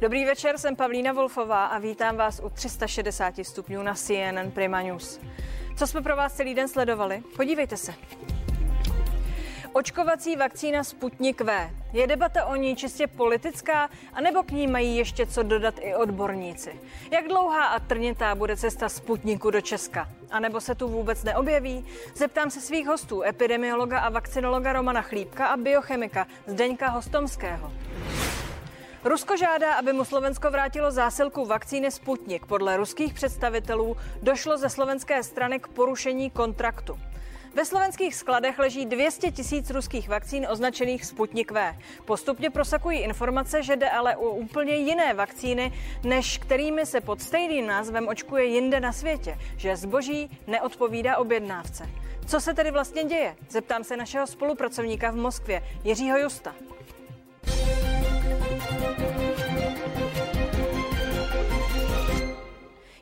Dobrý večer, jsem Pavlína Wolfová a vítám vás u 360 stupňů na CNN Prima News. Co jsme pro vás celý den sledovali? Podívejte se. Očkovací vakcína Sputnik V. Je debata o ní čistě politická, anebo k ní mají ještě co dodat i odborníci? Jak dlouhá a trnitá bude cesta Sputniku do Česka? A nebo se tu vůbec neobjeví? Zeptám se svých hostů, epidemiologa a vakcinologa Romana Chlípka a biochemika Zdeňka Hostomského. Rusko žádá, aby mu Slovensko vrátilo zásilku vakcíny Sputnik. Podle ruských představitelů došlo ze slovenské strany k porušení kontraktu. Ve slovenských skladech leží 200 tisíc ruských vakcín označených Sputnik V. Postupně prosakují informace, že jde ale o úplně jiné vakcíny, než kterými se pod stejným názvem očkuje jinde na světě, že zboží neodpovídá objednávce. Co se tedy vlastně děje? Zeptám se našeho spolupracovníka v Moskvě, Jiřího Justa.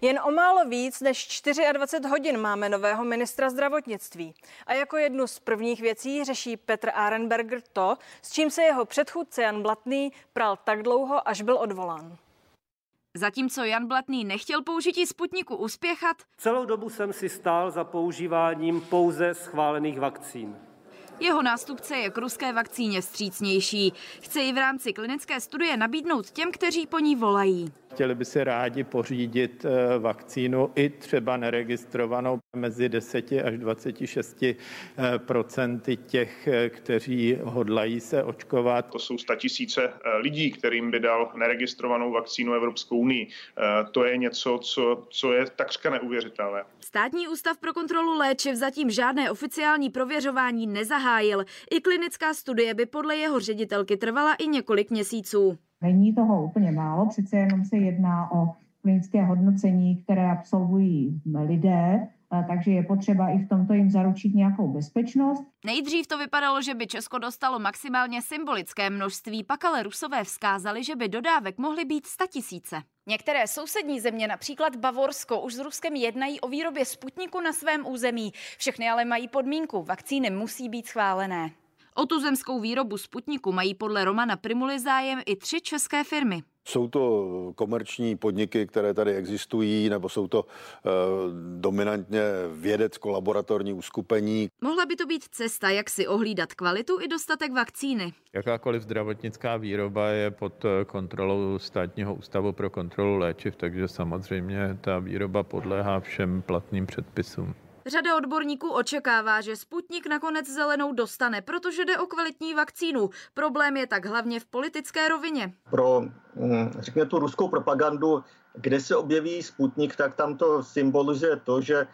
Jen o málo víc než 24 hodin máme nového ministra zdravotnictví. A jako jednu z prvních věcí řeší Petr Arenberger to, s čím se jeho předchůdce Jan Blatný pral tak dlouho, až byl odvolán. Zatímco Jan Blatný nechtěl použití Sputniku uspěchat, celou dobu jsem si stál za používáním pouze schválených vakcín. Jeho nástupce je k ruské vakcíně vstřícnější. Chce ji v rámci klinické studie nabídnout těm, kteří po ní volají. Chtěli by se rádi pořídit eh, vakcínu i třeba neregistrovanou mezi 10 až 26 eh, procenty těch, eh, kteří hodlají se očkovat. To jsou tisíce lidí, kterým by dal neregistrovanou vakcínu Evropskou unii. To je něco, co, co je takřka neuvěřitelné. Státní ústav pro kontrolu léčiv zatím žádné oficiální prověřování nezahájil. I klinická studie by podle jeho ředitelky trvala i několik měsíců. Není toho úplně málo, přece jenom se jedná o klinické hodnocení, které absolvují lidé, takže je potřeba i v tomto jim zaručit nějakou bezpečnost. Nejdřív to vypadalo, že by Česko dostalo maximálně symbolické množství, pak ale Rusové vzkázali, že by dodávek mohly být tisíce. Některé sousední země, například Bavorsko, už s Ruskem jednají o výrobě Sputniku na svém území. Všechny ale mají podmínku, vakcíny musí být schválené. O tuzemskou výrobu Sputniku mají podle Romana Primuly zájem i tři české firmy. Jsou to komerční podniky, které tady existují, nebo jsou to e, dominantně vědecko-laboratorní uskupení. Mohla by to být cesta, jak si ohlídat kvalitu i dostatek vakcíny. Jakákoliv zdravotnická výroba je pod kontrolou státního ústavu pro kontrolu léčiv, takže samozřejmě ta výroba podléhá všem platným předpisům. Řada odborníků očekává, že Sputnik nakonec zelenou dostane, protože jde o kvalitní vakcínu. Problém je tak hlavně v politické rovině. Pro, mm, řekněme, tu ruskou propagandu, kde se objeví Sputnik, tak tam to symbolizuje to, že eh,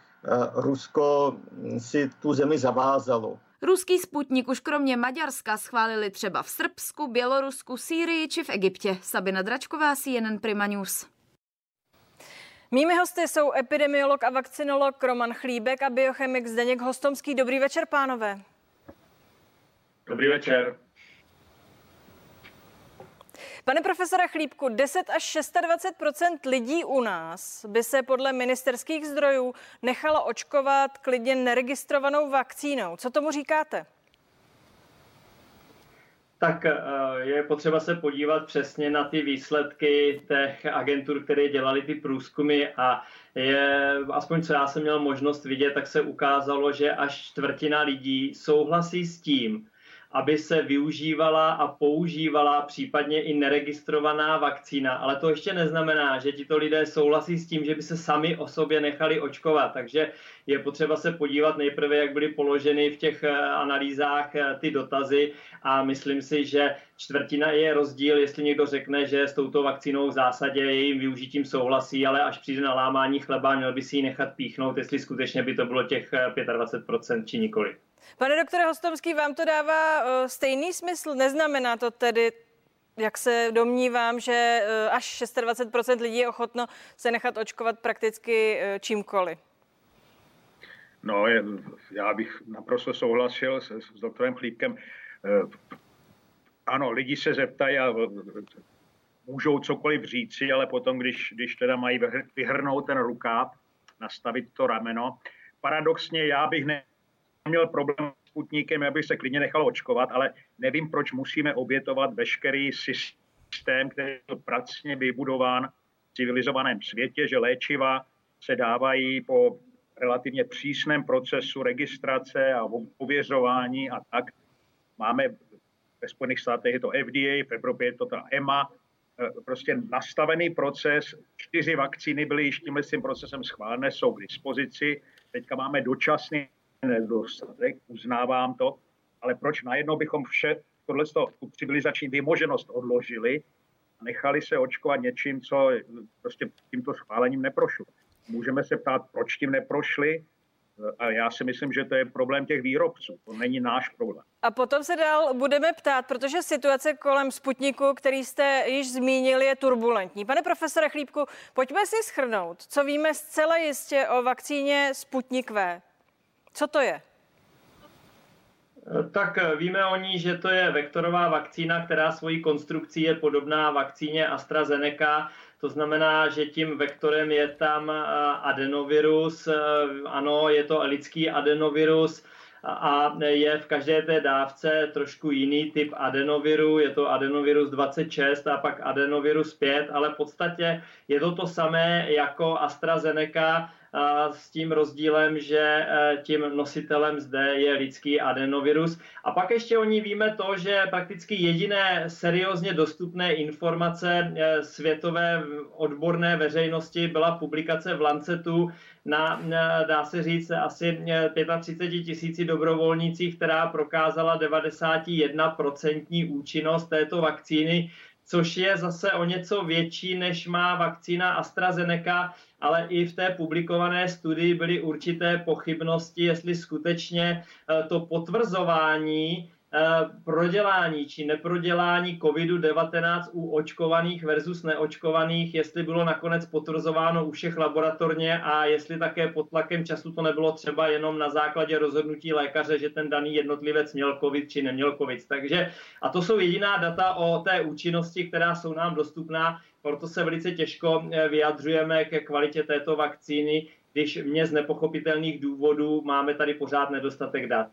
Rusko si tu zemi zavázalo. Ruský Sputnik už kromě Maďarska schválili třeba v Srbsku, Bělorusku, Sýrii či v Egyptě. Sabina Dračková, CNN Prima News. Mými hosty jsou epidemiolog a vakcinolog Roman Chlíbek a biochemik Zdeněk Hostomský. Dobrý večer, pánové. Dobrý večer. Pane profesore Chlíbku, 10 až 26% lidí u nás by se podle ministerských zdrojů nechalo očkovat klidně neregistrovanou vakcínou. Co tomu říkáte? Tak eh, je potřeba se podívat přesně na ty výsledky těch agentur, které dělali ty průzkumy a je, aspoň co já jsem měl možnost vidět, tak se ukázalo, že až čtvrtina lidí souhlasí s tím, aby se využívala a používala případně i neregistrovaná vakcína. Ale to ještě neznamená, že tito lidé souhlasí s tím, že by se sami o sobě nechali očkovat. Takže je potřeba se podívat nejprve, jak byly položeny v těch eh, analýzách eh, ty dotazy a myslím si, že čtvrtina je rozdíl, jestli někdo řekne, že s touto vakcínou v zásadě jejím využitím souhlasí, ale až přijde na lámání chleba, měl by si ji nechat píchnout, jestli skutečně by to bylo těch 25% eh, či nikoli. Pane doktore Hostomský, vám to dává uh, stejný smysl? Neznamená to tedy, jak se domnívám, že uh, až 26% lidí je ochotno se nechat očkovat prakticky uh, čímkoliv? No, já bych naprosto souhlasil s, s doktorem Chlípkem. Ano, lidi se zeptají a můžou cokoliv říci, ale potom, když, když teda mají vyhrnout ten rukáv, nastavit to rameno, paradoxně já bych ne, měl problém s Sputnikem, já bych se klidně nechal očkovat, ale nevím, proč musíme obětovat veškerý systém, který je pracně vybudován v civilizovaném světě, že léčiva se dávají po relativně přísném procesu registrace a pověřování a tak. Máme ve Spojených státech je to FDA, v Evropě je to ta EMA, e, prostě nastavený proces, čtyři vakcíny byly již tímhle tím procesem schválené, jsou k dispozici, teďka máme dočasný nedostatek, uznávám to, ale proč najednou bychom vše tohle tu civilizační vymoženost odložili a nechali se očkovat něčím, co prostě tímto schválením neprošlo. Můžeme se ptát, proč tím neprošli, a já si myslím, že to je problém těch výrobců, to není náš problém. A potom se dál budeme ptát, protože situace kolem Sputniku, který jste již zmínili, je turbulentní. Pane profesore Chlípku, pojďme si schrnout, co víme zcela jistě o vakcíně Sputnik V. Co to je? Tak víme o ní, že to je vektorová vakcína, která svojí konstrukcí je podobná vakcíně AstraZeneca. To znamená, že tím vektorem je tam adenovirus. Ano, je to lidský adenovirus a je v každé té dávce trošku jiný typ adenoviru, je to adenovirus 26 a pak adenovirus 5, ale v podstatě je to to samé jako AstraZeneca, s tím rozdílem, že e, tím nositelem zde je lidský adenovirus. A pak ještě o ní víme to, že prakticky jediné seriózně dostupné informace e, světové odborné veřejnosti byla publikace v Lancetu na, dá se říct, asi 35 e, tisíci dobrovolnících, která prokázala 91% účinnost této vakcíny, což je zase o něco větší, než má vakcína AstraZeneca, ale i v té publikované studii byly určité pochybnosti, jestli skutečně eh, to potvrzování prodělání či neprodělání COVID-19 u očkovaných versus neočkovaných, jestli bylo nakonec potvrzováno u všech laboratorně a jestli také pod tlakem času to nebylo třeba jenom na základě rozhodnutí lékaře, že ten daný jednotlivec měl COVID či neměl COVID. Takže a to jsou jediná data o té účinnosti, která jsou nám dostupná, proto se velice těžko eh, vyjadřujeme ke kvalitě této vakcíny, když mě z nepochopitelných důvodů máme tady pořád nedostatek dat.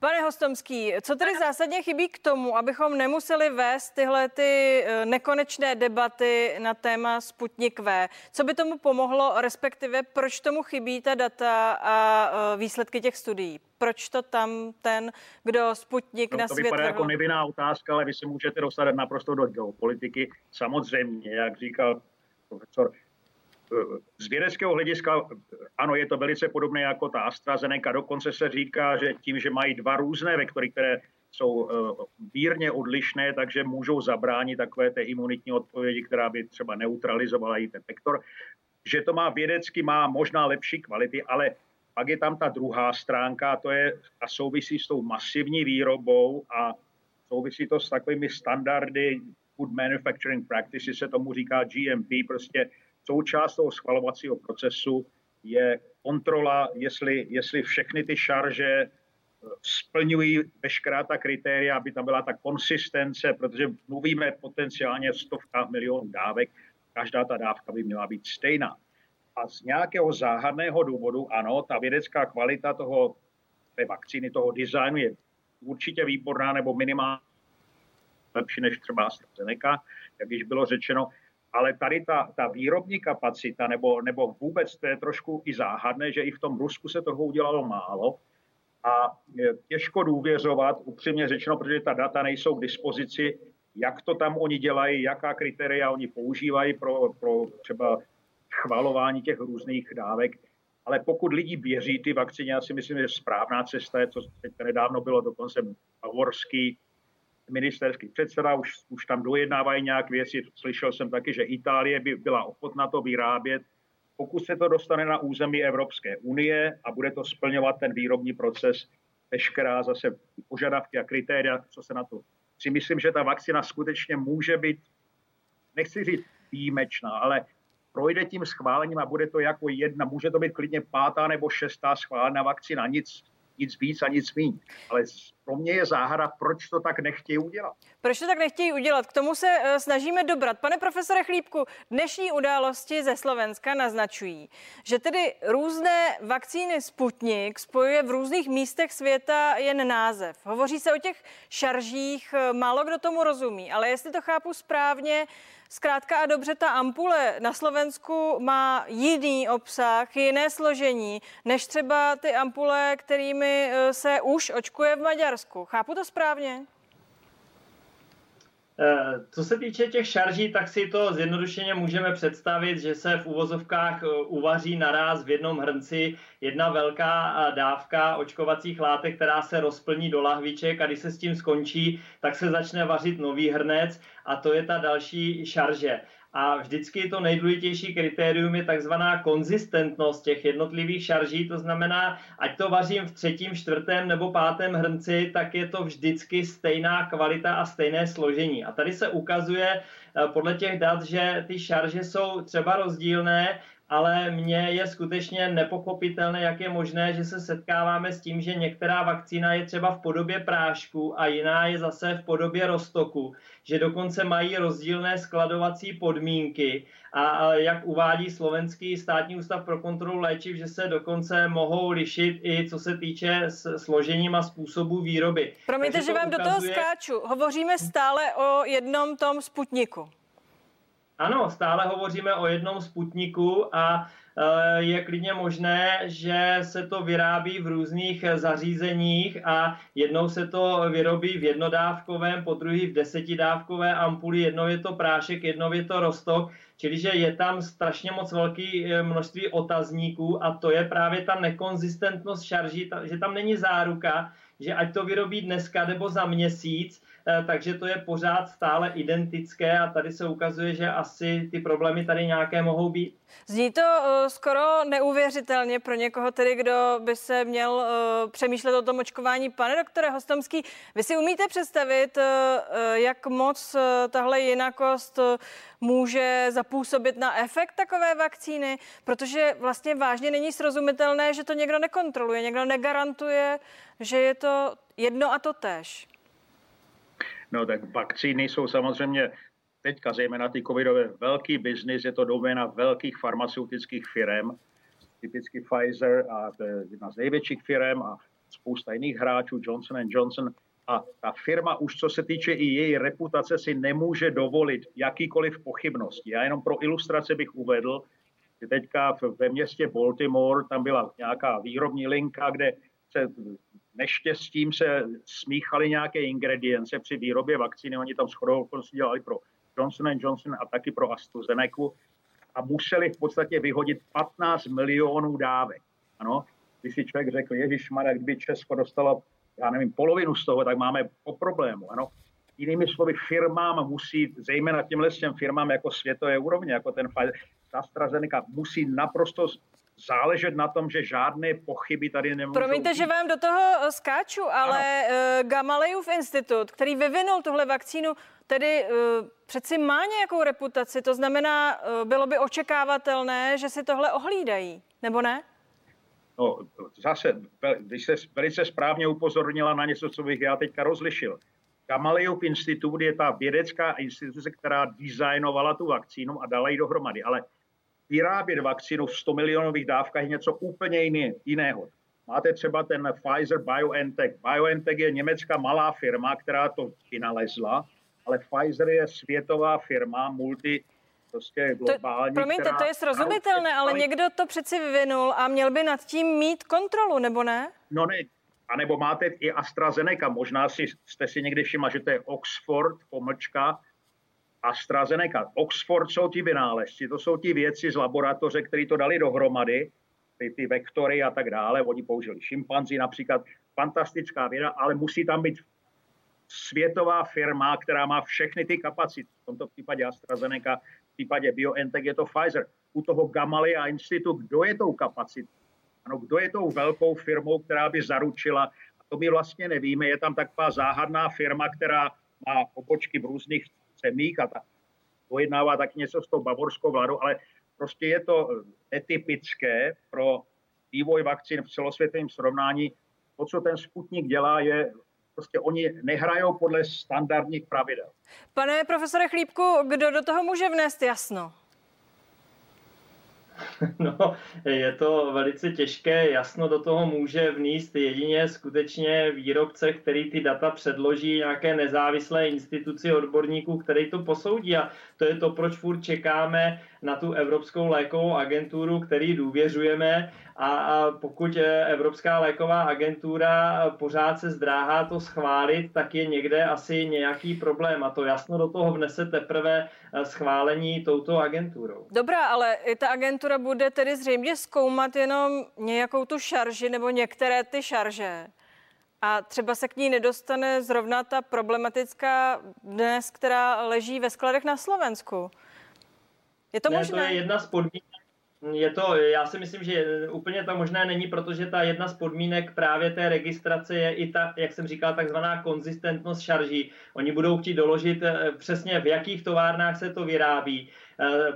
Pane Hostomský, co tedy zásadně chybí k tomu, abychom nemuseli vést tyhle ty eh, nekonečné debaty na téma Sputnik V? Co by tomu pomohlo, respektive proč tomu chybí ta data a eh, výsledky těch studií? Proč to tam ten, kdo Sputnik no, na to svět vypadá jako nevinná otázka, ale vy se můžete dostat naprosto do geopolitiky. Samozřejmě, jak říkal profesor z vědeckého hlediska, ano, je to velice podobné jako ta AstraZeneca. Dokonce se říká, že tím, že mají dva různé vektory, které jsou eh, odlišné, takže můžou zabránit takové té imunitní odpovědi, která by třeba neutralizovala i ten vektor. Že to má vědecky, má možná lepší kvality, ale pak je tam ta druhá stránka, a to je a souvisí s tou masivní výrobou a souvisí to s takovými standardy food manufacturing practices, se tomu říká GMP, prostě součást toho schvalovacího procesu je kontrola, jestli, jestli všechny ty šarže eh, splňují veškerá ta kritéria, aby tam byla ta konsistence, protože mluvíme potenciálně o stovkách milionů dávek, každá ta dávka by měla být stejná. A z nějakého záhadného důvodu, ano, ta vědecká kvalita toho, té vakcíny, toho designu je určitě výborná nebo minimálně lepší než třeba AstraZeneca, jak již bylo řečeno, ale tady ta, ta výrobní kapacita, nebo, nebo vůbec to je trošku i záhadné, že i v tom Rusku se toho udělalo málo a těžko důvěřovat, upřímně řečeno, protože ta data nejsou k dispozici, jak to tam oni dělají, jaká kritéria oni používají pro, pro třeba chvalování těch různých dávek. Ale pokud lidi věří ty vakcíně, já si myslím, že správná cesta je, co teď nedávno bylo dokonce bavorský ministerský předseda, už, už tam dojednávají nějak věci. Slyšel jsem taky, že Itálie by byla ochotna to vyrábět, pokud se to dostane na území Evropské unie a bude to splňovat ten výrobní proces, veškerá zase požadavky a kritéria, co se na to. Si myslím, že ta vakcina skutečně může být, nechci říct výjimečná, ale projde tím schválením a bude to jako jedna, může to být klidně pátá nebo šestá schválená vakcina, nic Nic víc a nic míň. Ale pro mě je záhada, proč to tak nechtějí udělat. Proč to tak nechtějí udělat? K tomu se uh, snažíme dobrat. Pane profesore Chlípku, dnešní události ze Slovenska naznačují, že tedy různé vakcíny Sputnik spojuje v různých místech světa jen název. Hovoří se o těch šaržích, eh, málo kdo tomu rozumí, ale jestli to chápu správně, Zkrátka a dobře, ta ampule na Slovensku má jiný obsah, jiné složení, než třeba ty ampule, kterými eh, se už očkuje v Maďarsku. Chápu to správně? Eh, co se týče těch šarží, tak si to zjednodušeně můžeme představit, že se v uvozovkách eh, uvaří naraz v jednom hrnci jedna velká dávka očkovacích látek, která se rozplní do lahviček a když se s tím skončí, tak se začne vařit nový hrnec a to je ta další šarže. A vždycky to nejdůležitější kritérium je takzvaná konzistentnost těch jednotlivých šarží, to znamená, ať to vařím v třetím, čtvrtém nebo pátém hrnci, tak je to vždycky stejná kvalita a stejné složení. A tady se ukazuje eh, podle těch dat, že ty šarže jsou třeba rozdílné, ale mně je skutečně nepochopitelné, jak je možné, že se setkáváme s tím, že některá vakcína je třeba v podobě prášku a jiná je zase v podobě roztoku, že dokonce mají rozdílné skladovací podmínky a jak uvádí Slovenský státní ústav pro kontrolu léčiv, že se dokonce mohou lišit i co se týče složením a způsobu výroby. Promiňte, že vám ukazuje... do toho skáču. Hovoříme stále o jednom tom Sputniku. Ano, stále hovoříme o jednom Sputniku a e, je klidně možné, že se to vyrábí v různých zařízeních a jednou se to vyrobí v jednodávkovém, po druhý v desetidávkové ampuli, jednou je to prášek, jednou je to rostok, čili že je tam strašně moc velký e, množství otazníků a to je právě ta nekonzistentnost šarží, že tam není záruka, že ať to vyrobí dneska nebo za měsíc, takže to je pořád stále identické a tady se ukazuje, že asi ty problémy tady nějaké mohou být. Zní to eh, skoro neuvěřitelně pro někoho tedy, kdo by se měl eh, přemýšlet o tom očkování. Pane doktore Hostomský, vy si umíte představit, jak moc tahle jinakost může zapůsobit na efekt takové vakcíny, protože vlastně vážně není srozumitelné, že to někdo nekontroluje, někdo negarantuje, že je to jedno a to tež. No tak vakcíny jsou samozřejmě teďka zejména ty covidové velký biznis, je to doména velkých farmaceutických firm, typicky Pfizer a to je jedna z největších firm a spousta jiných hráčů, Johnson Johnson. A ta firma už co se týče i její reputace si nemůže dovolit jakýkoliv pochybnosti. Já jenom pro ilustraci bych uvedl, že teďka ve městě Baltimore tam byla nějaká výrobní linka, kde se neštěstím se smíchaly nějaké ingredience při výrobě vakcíny. Oni tam shodou okolností dělali pro Johnson Johnson a taky pro AstraZeneca a museli v podstatě vyhodit 15 milionů dávek. Ano, když si člověk řekl, Ježíš Mara, kdyby Česko dostalo, já nevím, polovinu z toho, tak máme po problému. Ano. Jinými slovy, firmám musí, zejména těmhle těm firmám jako světové úrovně, jako ten AstraZeneca, musí naprosto záležet na tom, že žádné pochyby tady nemůžou Promiňte, být. že vám do toho eh, skáču, ale ano. uh, Gamalejův institut, který vyvinul tuhle vakcínu, tedy uh, přeci má nějakou reputaci, to znamená, bylo by očekávatelné, že si tohle ohlídají, nebo ne? No, zase, když se velice správně upozornila na něco, co bych já teďka rozlišil. Gamalejův institut je ta vědecká instituce, která designovala tu vakcínu a dala ji dohromady. Ale vyrábět vakcínu v 100 milionových dávkách je něco úplně jiný, jiného. Máte třeba ten Pfizer BioNTech. BioNTech je německá malá firma, která to vynalezla, ale Pfizer je světová firma, multi, prostě globální. To, promiňte, která, to je srozumitelné, ale někdo to přeci vyvinul a měl by nad tím mít kontrolu, nebo ne? No ne, a nebo máte i AstraZeneca. Možná si, jste si někdy všimla, že to je Oxford, pomlčka, AstraZeneca. Oxford jsou ti vynálezci, to jsou ti věci z laboratoře, kteří to dali dohromady, ty, ty vektory a tak dále. Oni použili šimpanzi například. Fantastická věda, ale musí tam být světová firma, která má všechny ty kapacity. V tomto případě AstraZeneca, v případě BioNTech je to Pfizer. U toho Gamaleya Institut, kdo je tou kapacitou? Ano, kdo je tou velkou firmou, která by zaručila, a to my vlastně nevíme, je tam taková záhadná firma, která má pobočky v různých zemích a ta pojednává taky něco s tou bavorskou vládou, ale prostě je to netypické pro vývoj vakcín v celosvětovém srovnání. to, co ten Sputnik dělá, je prostě oni nehrajou podle standardních pravidel. Pane profesore Chlípku, kdo do toho může vnést jasno? No, je to velice těžké, jasno do toho může vníst jedině skutečně výrobce, který ty data předloží nějaké nezávislé instituci odborníků, který to posoudí. A to je to, proč furt čekáme na tu Evropskou lékovou agenturu, který důvěřujeme a, a pokud Evropská léková agentura pořád se zdráhá to schválit, tak je někde asi nějaký problém a to jasno do toho vnese teprve eh, schválení touto agenturou. Dobrá, ale i ta agentura bude tedy zřejmě zkoumat jenom nějakou tu šarži nebo některé ty šarže. A třeba se k ní nedostane zrovna ta problematická dnes, která leží ve skladech na Slovensku. Je to ne, možné? To je jedna z podmínek. Je to, já si myslím, že úplně to možné není, protože ta jedna z podmínek právě té registrace je i ta, jak jsem říkal, takzvaná konzistentnost šarží. Oni budou chtít doložit eh, přesně, v jakých továrnách se to vyrábí,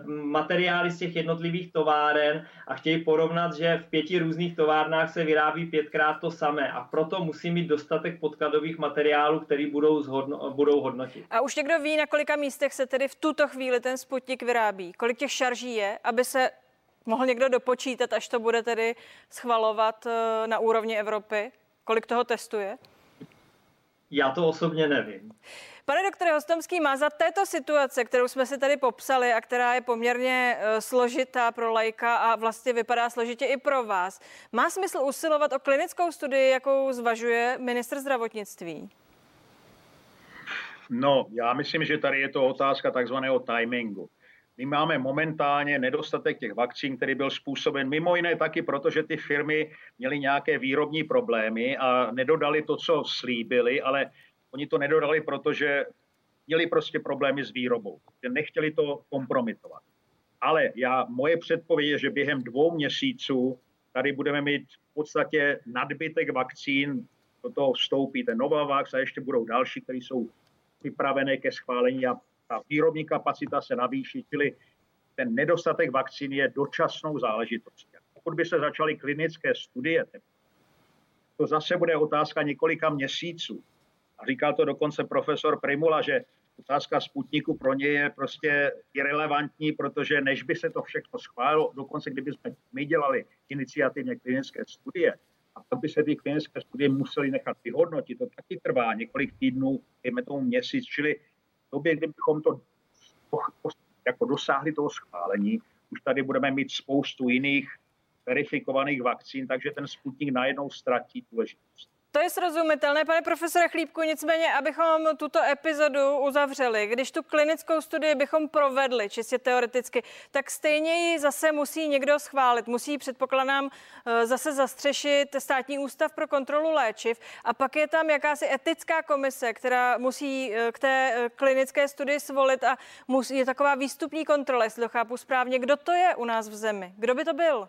materiály z těch jednotlivých továren a chtějí porovnat, že v pěti různých továrnách se vyrábí pětkrát to samé a proto musí mít dostatek podkladových materiálů, který budou, zhodno, budou hodnotit. A už někdo ví, na kolika místech se tedy v tuto chvíli ten Sputnik vyrábí? Kolik těch šarží je, aby se mohl někdo dopočítat, až to bude tedy schvalovat eh, na úrovni Evropy? Kolik toho testuje? Já to osobně nevím. Pane doktore Hostomský, má za této situace, kterou jsme si tady popsali a která je poměrně eh, složitá pro lajka a vlastně vypadá složitě i pro vás, má smysl usilovat o klinickou studii, jakou zvažuje ministr zdravotnictví? No, já myslím, že tady je to otázka takzvaného timingu. My máme momentálně nedostatek těch vakcín, který byl způsoben mimo jiné taky proto, že ty firmy měly nějaké výrobní problémy a nedodali to, co slíbili, ale oni to nedodali, protože měli prostě problémy s výrobou, že nechtěli to kompromitovat. Ale já, moje předpověď je, že během dvou měsíců tady budeme mít v podstatě nadbytek vakcín, do toho vstoupí ten Novavax a ještě budou další, které jsou připravené ke schválení a ta výrobní kapacita se navýší, čili ten nedostatek vakcín je dočasnou záležitostí. Pokud by se začaly klinické studie, to zase bude otázka několika měsíců. Říkal to dokonce profesor Primula, že otázka Sputniku pro ně je prostě irrelevantní, protože než by se to všechno schválilo, dokonce kdyby jsme my dělali iniciativně klinické studie, a pak by se ty klinické studie museli nechat vyhodnotit, to taky trvá několik týdnů, dejme tomu měsíc, čili době, kdybychom to jako dosáhli toho schválení, už tady budeme mít spoustu jiných verifikovaných vakcín, takže ten Sputnik najednou ztratí důležitost. To je srozumitelné, pane profesore Chlípku, nicméně, abychom tuto epizodu uzavřeli, když tu klinickou studii bychom provedli, čistě teoreticky, tak stejně ji zase musí někdo schválit. Musí, předpokládám, eh, zase zastřešit státní ústav pro kontrolu léčiv a pak je tam jakási etická komise, která musí eh, k té eh, klinické studii svolit a musí, je taková výstupní kontrola, jestli to chápu správně. Kdo to je u nás v zemi? Kdo by to byl?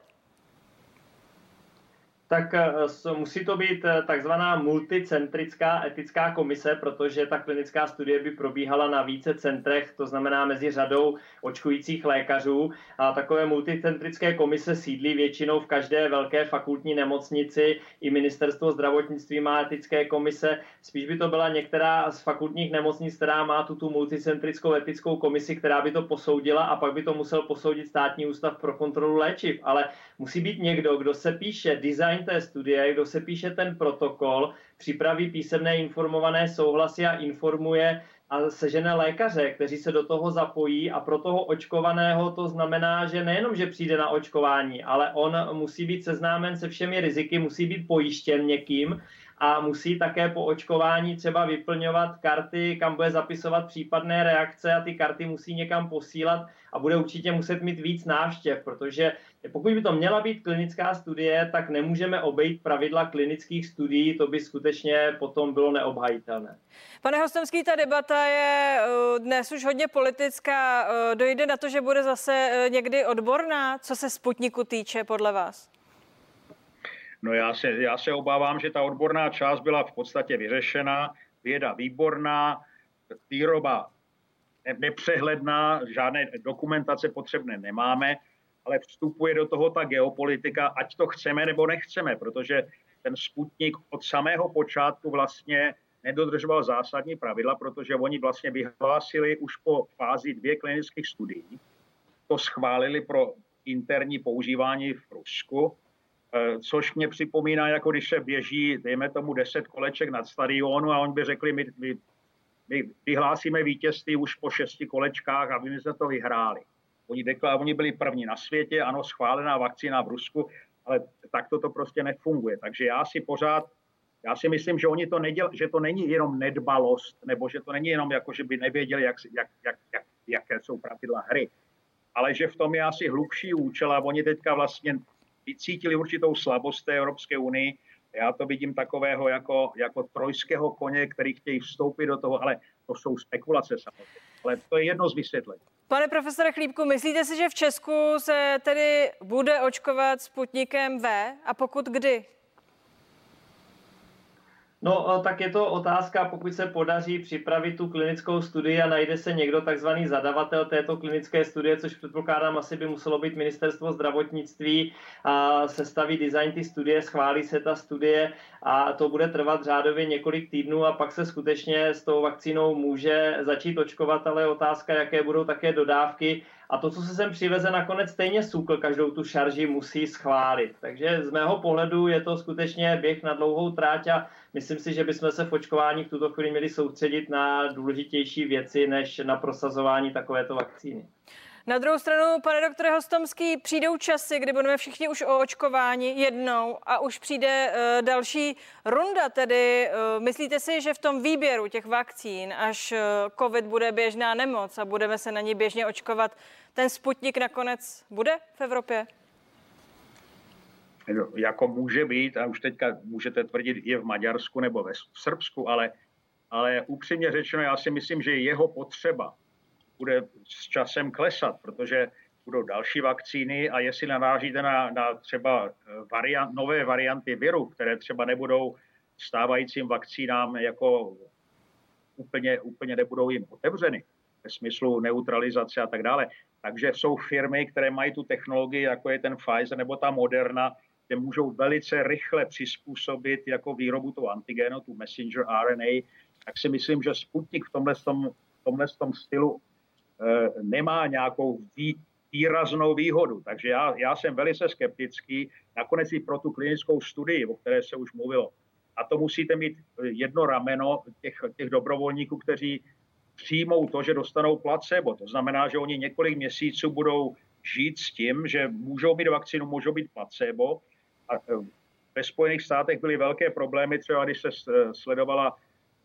Tak eh, musí to být eh, takzvaná multicentrická etická komise, protože ta klinická studie by probíhala na více centrech, to znamená mezi řadou očkujících lékařů. A takové multicentrické komise sídlí většinou v každé velké fakultní nemocnici. I ministerstvo zdravotnictví má etické komise. Spíš by to byla některá z fakultních nemocnic, která má tu, tu multicentrickou etickou komisi, která by to posoudila a pak by to musel posoudit státní ústav pro kontrolu léčiv. Ale musí být někdo, kdo se píše design té studie, kdo se píše ten protokol, připraví písemné informované souhlasy a informuje a sežené lékaře, kteří se do toho zapojí. A pro toho očkovaného to znamená, že nejenom, že přijde na očkování, ale on musí být seznámen se všemi riziky, musí být pojištěn někým a musí také po očkování třeba vyplňovat karty, kam bude zapisovat případné reakce a ty karty musí někam posílat a bude určitě muset mít víc návštěv, protože pokud by to měla být klinická studie, tak nemůžeme obejít pravidla klinických studií, to by skutečně potom bylo neobhajitelné. Pane Hostomský, ta debata je eh, dnes už hodně politická. Eh, dojde na to, že bude zase eh, někdy odborná, co se Sputniku týče, podle vás? No já se, já se obávám, že ta odborná část byla v podstatě vyřešena, věda výborná, výroba nepřehledná, žádné dokumentace potřebné nemáme, ale vstupuje do toho ta geopolitika, ať to chceme nebo nechceme, protože ten Sputnik od samého počátku vlastně nedodržoval zásadní pravidla, protože oni vlastně vyhlásili už po fázi dvě klinických studií, to schválili pro interní používání v Rusku, což mě připomíná, jako když se běží, dejme tomu, 10 koleček nad stadionu a oni by řekli, my, my, my vyhlásíme vítězství už po šesti kolečkách a my jsme to vyhráli. Oni, dekla, oni byli první na světě, ano, schválená vakcína v Rusku, ale takto to prostě nefunguje. Takže já si pořád, já si myslím, že oni to neděl, že to není jenom nedbalost, nebo že to není jenom jako, že by nevěděli, jak, jak, jak, jak, jaké jsou pravidla hry, ale že v tom je asi hlubší účel a oni teďka vlastně vycítili určitou slabost té Evropské unii. Já to vidím takového jako, jako trojského koně, který chtějí vstoupit do toho, ale to jsou spekulace samozřejmě. Ale to je jedno z vysvětlení. Pane profesore Chlípku, myslíte si, že v Česku se tedy bude očkovat Sputnikem V a pokud kdy? No, tak je to otázka, pokud se podaří připravit tu klinickou studii a najde se někdo takzvaný zadavatel této klinické studie, což předpokládám asi by muselo být ministerstvo zdravotnictví a sestaví design ty studie, schválí se ta studie a to bude trvat řádově několik týdnů a pak se skutečně s tou vakcínou může začít očkovat, ale otázka, jaké budou také dodávky a to, co se sem přiveze, nakonec stejně SÚKL každou tu šarži musí schválit. Takže z mého pohledu je to skutečně běh na dlouhou tráť a myslím si, že bychom se v očkování v tuto chvíli měli soustředit na důležitější věci, než na prosazování takovéto vakcíny. Na druhou stranu, pane doktore Hostomský, přijdou časy, kdy budeme všichni už o očkování jednou a už přijde uh, další runda. Tedy uh, myslíte si, že v tom výběru těch vakcín, až uh, COVID bude běžná nemoc a budeme se na ní běžně očkovat, ten Sputnik nakonec bude v Evropě? No, jako může být, a už teďka můžete tvrdit je v Maďarsku nebo ve v Srbsku, ale, ale upřímně řečeno, já si myslím, že jeho potřeba bude s časem klesat, protože budou další vakcíny a jestli narážíte na, na třeba eh, variant, nové varianty viru, které třeba nebudou stávajícím vakcínám jako úplně, úplně nebudou jim otevřeny ve smyslu neutralizace a tak dále. Takže jsou firmy, které mají tu technologii, jako je ten Pfizer nebo ta Moderna, kde můžou velice rychle přizpůsobit jako výrobu toho antigenu, tu messenger RNA, tak si myslím, že Sputnik v tomhle, tom, v tomhle tom stylu nemá nějakou vý, výraznou výhodu. Takže já, já jsem velice skeptický, nakonec i pro tu klinickou studii, o které se už mluvilo. A to musíte mít jedno rameno těch, těch dobrovolníků, kteří přijmou to, že dostanou placebo. To znamená, že oni několik měsíců budou žít s tím, že můžou mít vakcínu, můžou být placebo. A e, ve Spojených státech byly velké problémy, třeba když se sledovala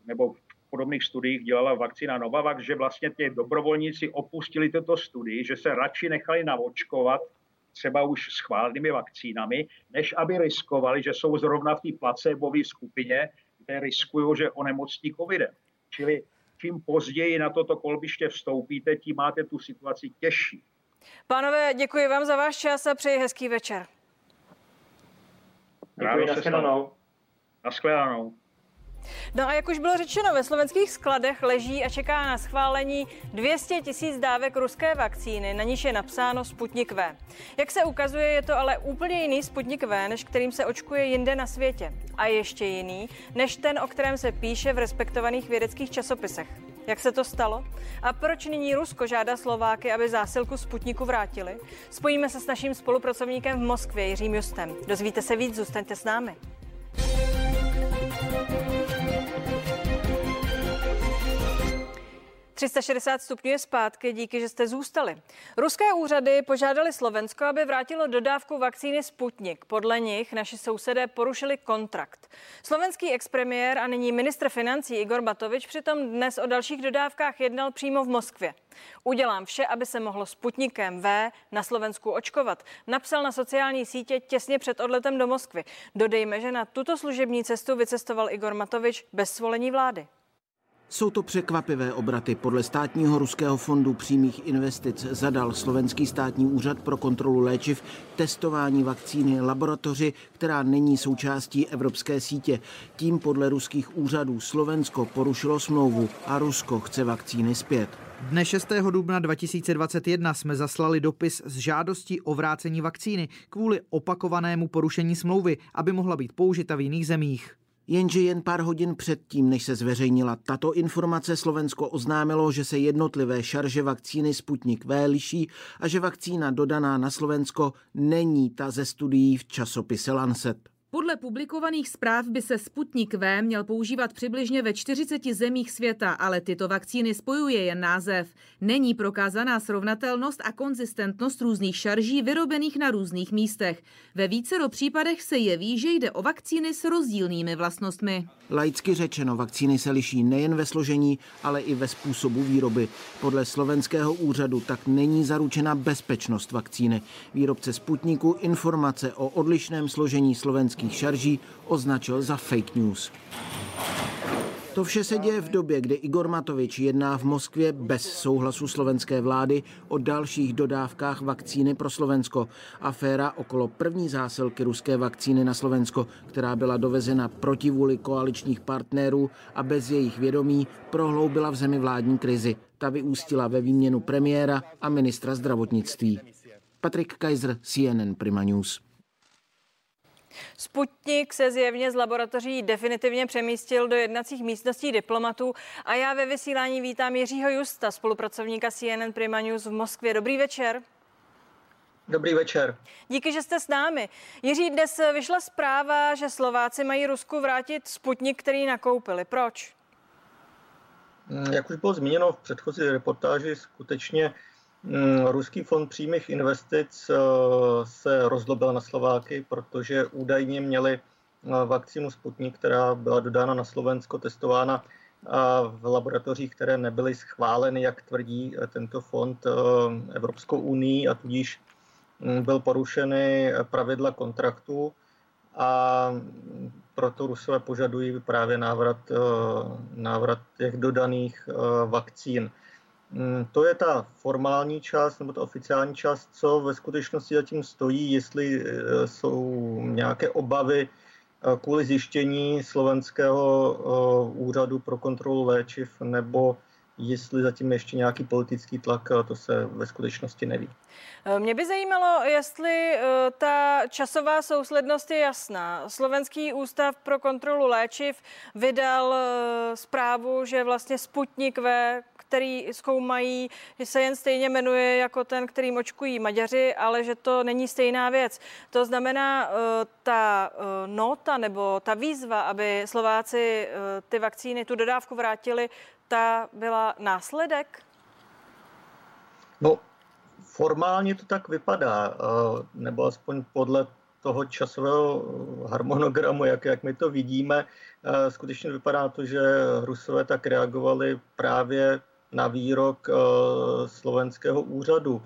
nebo podobných studiích dělala vakcína Novavax, že vlastně ty dobrovolníci opustili tuto studii, že se radši nechali navočkovat třeba už schválenými vakcínami, než aby riskovali, že jsou zrovna v té placebové skupině, kde riskují, že onemocní covidem. Čili čím později na toto kolbiště vstoupíte, tím máte tu situaci těžší. Pánové, děkuji vám za váš čas a přeji hezký večer. Děkuji, nashledanou. Nashledanou. No a jak už bylo řečeno, ve slovenských skladech leží a čeká na schválení 200 tisíc dávek ruské vakcíny, na níž je napsáno Sputnik V. Jak se ukazuje, je to ale úplně jiný Sputnik V, než kterým se očkuje jinde na světě. A ještě jiný, než ten, o kterém se píše v respektovaných vědeckých časopisech. Jak se to stalo? A proč nyní Rusko žádá Slováky, aby zásilku Sputniku vrátili? Spojíme se s naším spolupracovníkem v Moskvě, Jiřím Justem. Dozvíte se víc, zůstaňte s námi. 360 stupňů je zpátky, díky, že jste zůstali. Ruské úřady požádali Slovensko, aby vrátilo dodávku vakcíny Sputnik. Podle nich naši sousedé porušili kontrakt. Slovenský expremiér a nyní ministr financí Igor Batovič přitom dnes o dalších dodávkách jednal přímo v Moskvě. Udělám vše, aby se mohlo Sputnikem V na Slovensku očkovat. Napsal na sociální sítě těsně před odletem do Moskvy. Dodejme, že na tuto služební cestu vycestoval Igor Matovič bez svolení vlády. Jsou to překvapivé obraty. Podle státního ruského fondu přímých investic zadal slovenský státní úřad pro kontrolu léčiv testování vakcíny laboratoři, která není součástí evropské sítě. Tím podle ruských úřadů Slovensko porušilo smlouvu a Rusko chce vakcíny zpět. Dne 6. dubna 2021 jsme zaslali dopis s žádostí o vrácení vakcíny kvůli opakovanému porušení smlouvy, aby mohla být použita v jiných zemích. Jenže jen pár hodin předtím, než se zveřejnila tato informace, Slovensko oznámilo, že se jednotlivé šarže vakcíny Sputnik V liší a že vakcína dodaná na Slovensko není ta ze studií v časopise Lancet. Podle publikovaných zpráv by se Sputnik V měl používat přibližně ve 40 zemích světa, ale tyto vakcíny spojuje jen název. Není prokázaná srovnatelnost a konzistentnost různých šarží vyrobených na různých místech. Ve vícero případech se jeví, že jde o vakcíny s rozdílnými vlastnostmi. Laicky řečeno, vakcíny se liší nejen ve složení, ale i ve způsobu výroby. Podle slovenského úřadu tak není zaručena bezpečnost vakcíny. Výrobce Sputniku informace o odlišném složení slovenských amerických šarží označil za fake news. To vše se děje v době, kdy Igor Matovič jedná v Moskvě bez souhlasu slovenské vlády o dalších dodávkách vakcíny pro Slovensko. Aféra okolo první zásilky ruské vakcíny na Slovensko, která byla dovezena proti vůli koaličních partnerů a bez jejich vědomí, prohloubila v zemi vládní krizi. Ta vyústila ve výměnu premiéra a ministra zdravotnictví. Patrik Kaiser, CNN Prima News. Sputnik se zjevně z laboratoří definitivně přemístil do jednacích místností diplomatů a já ve vysílání vítám Jiřího Justa, spolupracovníka CNN Prima News v Moskvě. Dobrý večer. Dobrý večer. Díky, že jste s námi. Jiří, dnes vyšla zpráva, že Slováci mají Rusku vrátit Sputnik, který nakoupili. Proč? Jak už bylo zmíněno v předchozí reportáži, skutečně Mm, Ruský fond přímých investic eh, se rozlobil na Slováky, protože údajně měli eh, vakcínu Sputnik, která byla dodána na Slovensko, testována eh, v laboratořích, které nebyly schváleny, jak tvrdí tento fond Evropskou unii a tudíž mm, byl porušeny pravidla kontraktu a proto Rusové požadují právě návrat, návrat těch dodaných vakcín. Mm, to je ta formální část nebo ta oficiální část, co ve skutečnosti zatím stojí, jestli e, jsou nějaké obavy e, kvůli zjištění slovenského e, úřadu pro kontrolu léčiv nebo jestli zatím ještě nějaký politický tlak, to se ve skutečnosti neví. Mě by zajímalo, jestli ta časová souslednost je jasná. Slovenský ústav pro kontrolu léčiv vydal zprávu, že vlastně Sputnik V, který zkoumají, že se jen stejně jmenuje jako ten, kterým očkují Maďaři, ale že to není stejná věc. To znamená, eh, ta eh, nota nebo ta výzva, aby Slováci eh, ty vakcíny, tu dodávku vrátili, ta byla následek? No, formálně to tak vypadá, nebo aspoň podle toho časového harmonogramu, jak, jak my to vidíme, skutečně vypadá to, že Rusové tak reagovali právě na výrok eh, slovenského úřadu,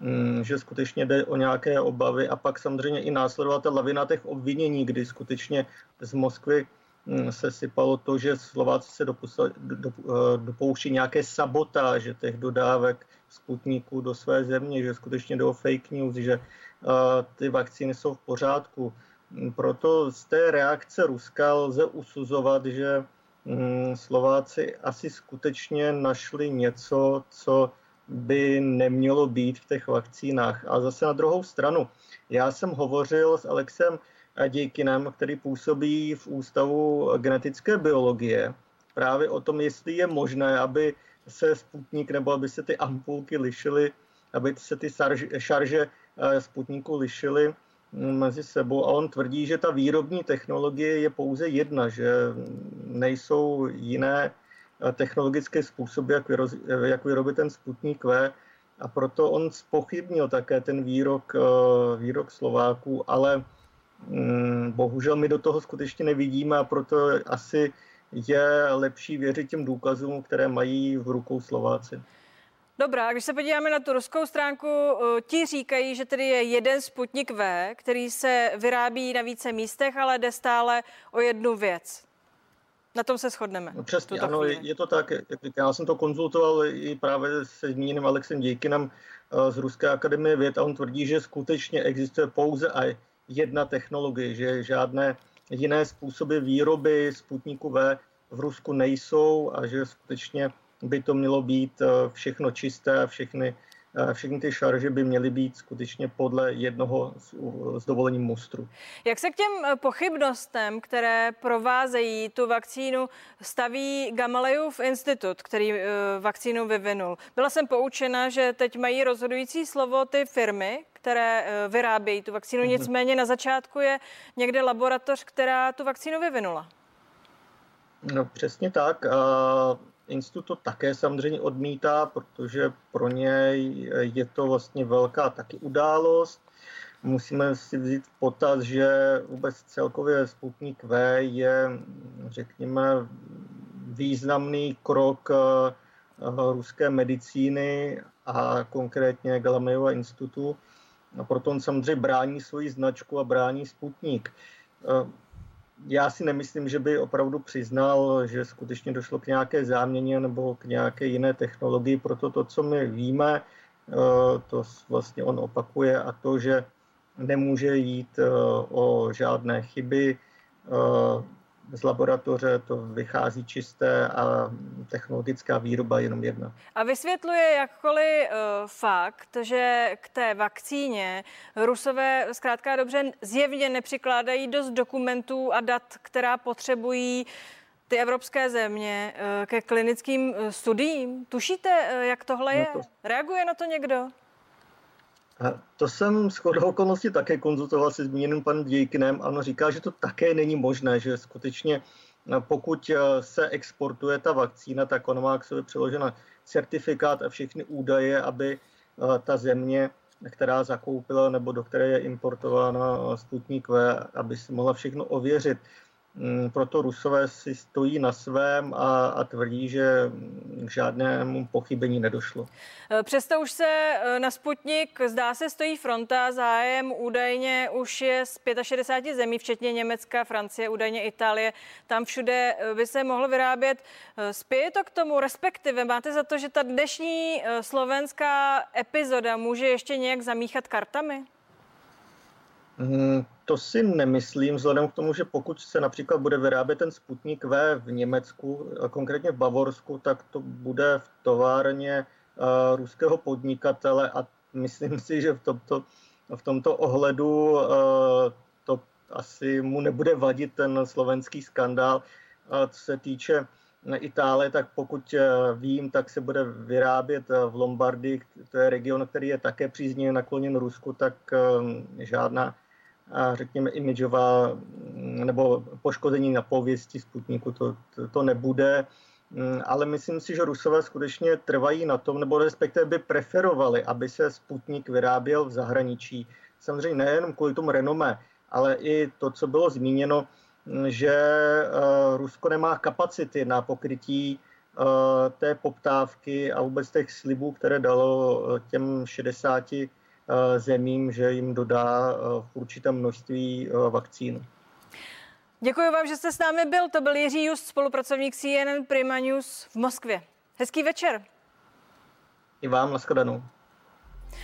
mm, že skutečně jde o nějaké obavy a pak samozřejmě i následovat ta lavina těch obvinění, kdy skutečně z Moskvy mm, se sypalo to, že Slováci se eh, dopouští nějaké sabotáže těch dodávek Sputniku do své země, že skutečně jde o fake news, že eh, ty vakcíny jsou v pořádku. Proto z té reakce Ruska lze usuzovat, že Slováci asi skutečně našli něco, co by nemělo být v těch vakcínách. A zase na druhou stranu, já jsem hovořil s Alexem Dějkinem, který působí v Ústavu genetické biologie, právě o tom, jestli je možné, aby se Sputnik nebo aby se ty ampulky lišily, aby se ty šarže eh, Sputniku lišily mezi sebou a on tvrdí, že ta výrobní technologie je pouze jedna, že nejsou jiné eh, technologické způsoby, jak, vyroz, jak vyrobit ten Sputnik V a proto on spochybnil také ten výrok, eh, výrok Slováků, ale mm, bohužel my do toho skutečně nevidíme a proto asi je lepší věřit těm důkazům, které mají v rukou Slováci. Dobrá, když se podíváme na tu ruskou stránku, eh, ti říkají, že tedy je jeden Sputnik V, který se vyrábí na více místech, ale jde stále o jednu věc. Na tom se shodneme. No přesně, ano, chvíli. je to tak, já jsem to konzultoval i právě se zmíněným Alexem Dějkinem eh, z Ruské akademie věd a on tvrdí, že skutečně existuje pouze a jedna technologie, že žádné jiné způsoby výroby Sputniku V v Rusku nejsou a že skutečně by to mělo být eh, všechno čisté a všechny všechny ty šarže by měly být skutečně podle jednoho s dovolením mustru. Jak se k těm eh, pochybnostem, které provázejí tu vakcínu, staví Gamalejův institut, který eh, vakcínu vyvinul? Byla jsem poučena, že teď mají rozhodující slovo ty firmy, které eh, vyrábějí tu vakcínu, mhm. nicméně na začátku je někde laboratoř, která tu vakcínu vyvinula. No přesně tak. A Institut to také samozřejmě odmítá, protože pro něj je to vlastně velká taky událost. Musíme si vzít potaz, že vůbec celkově Sputnik V je, řekněme, významný krok eh, ruské medicíny a konkrétně Galamejova institutu. A proto on samozřejmě brání svoji značku a brání Sputnik. Já si nemyslím, že by opravdu přiznal, že skutečně došlo k nějaké záměně nebo k nějaké jiné technologii. Proto to, co my víme, eh, to vlastně on opakuje a to, že nemůže jít eh, o žádné chyby, eh, z laboratoře to vychází čisté a technologická výroba jenom jedna. A vysvětluje jakkoliv uh, fakt, že k té vakcíně Rusové zkrátka dobře zjevně nepřikládají dost dokumentů a dat, která potřebují ty evropské země uh, ke klinickým uh, studiím. Tušíte, jak tohle no to... je? Reaguje na to někdo? To jsem chodou okolností také konzultoval se zmíněným panem Dějkinem a on říká, že to také není možné, že skutečně eh, pokud eh, se exportuje ta vakcína, tak ona má k sobě přiložena certifikát a všechny údaje, aby eh, ta země, která zakoupila nebo do které je importována Sputnik V, aby si mohla všechno ověřit. Mm, proto Rusové si stojí na svém a, a tvrdí, že k žádnému pochybení nedošlo. E, přesto už se e, na Sputnik zdá se stojí fronta, zájem údajně už je z 65 zemí, včetně Německa, Francie, údajně Itálie. Tam všude e, by se mohlo vyrábět. Spěje to k tomu, respektive máte za to, že ta dnešní slovenská epizoda může ještě nějak zamíchat kartami? Mm, to si nemyslím, vzhledem k tomu, že pokud se například bude vyrábět ten Sputnik V v Německu, a konkrétně v Bavorsku, tak to bude v továrně uh, ruského podnikatele a myslím si, že v tomto, v tomto ohledu uh, to asi mu nebude vadit ten slovenský skandál. A co se týče Itálie, tak pokud vím, tak se bude vyrábět v Lombardii, to je region, který je také příznivě nakloněn Rusku, tak žádná řekněme, imidžová nebo poškození na pověsti Sputniku, to, to, to nebude. Mm, ale myslím si, že Rusové skutečně trvají na tom, nebo respektive by preferovali, aby se Sputnik vyráběl v zahraničí. Samozřejmě nejenom kvůli tomu renomé, ale i to, co bylo zmíněno, mm, že eh, Rusko nemá kapacity na pokrytí eh, té poptávky a vůbec těch slibů, které dalo eh, těm 60 Eh, zemím, že jim dodá eh, v určitém množství eh, vakcín. Děkuji vám, že jste s námi byl. To byl Jiří Just, spolupracovník CNN Prima News v Moskvě. Hezký večer. I vám, nashledanou.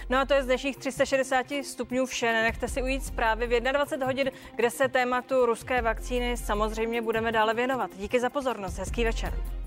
No a to je z dnešních 360 stupňů vše. Nenechte si ujít zprávy v 21 hodin, kde se tématu ruské vakcíny samozřejmě budeme dále věnovat. Díky za pozornost. Hezký večer.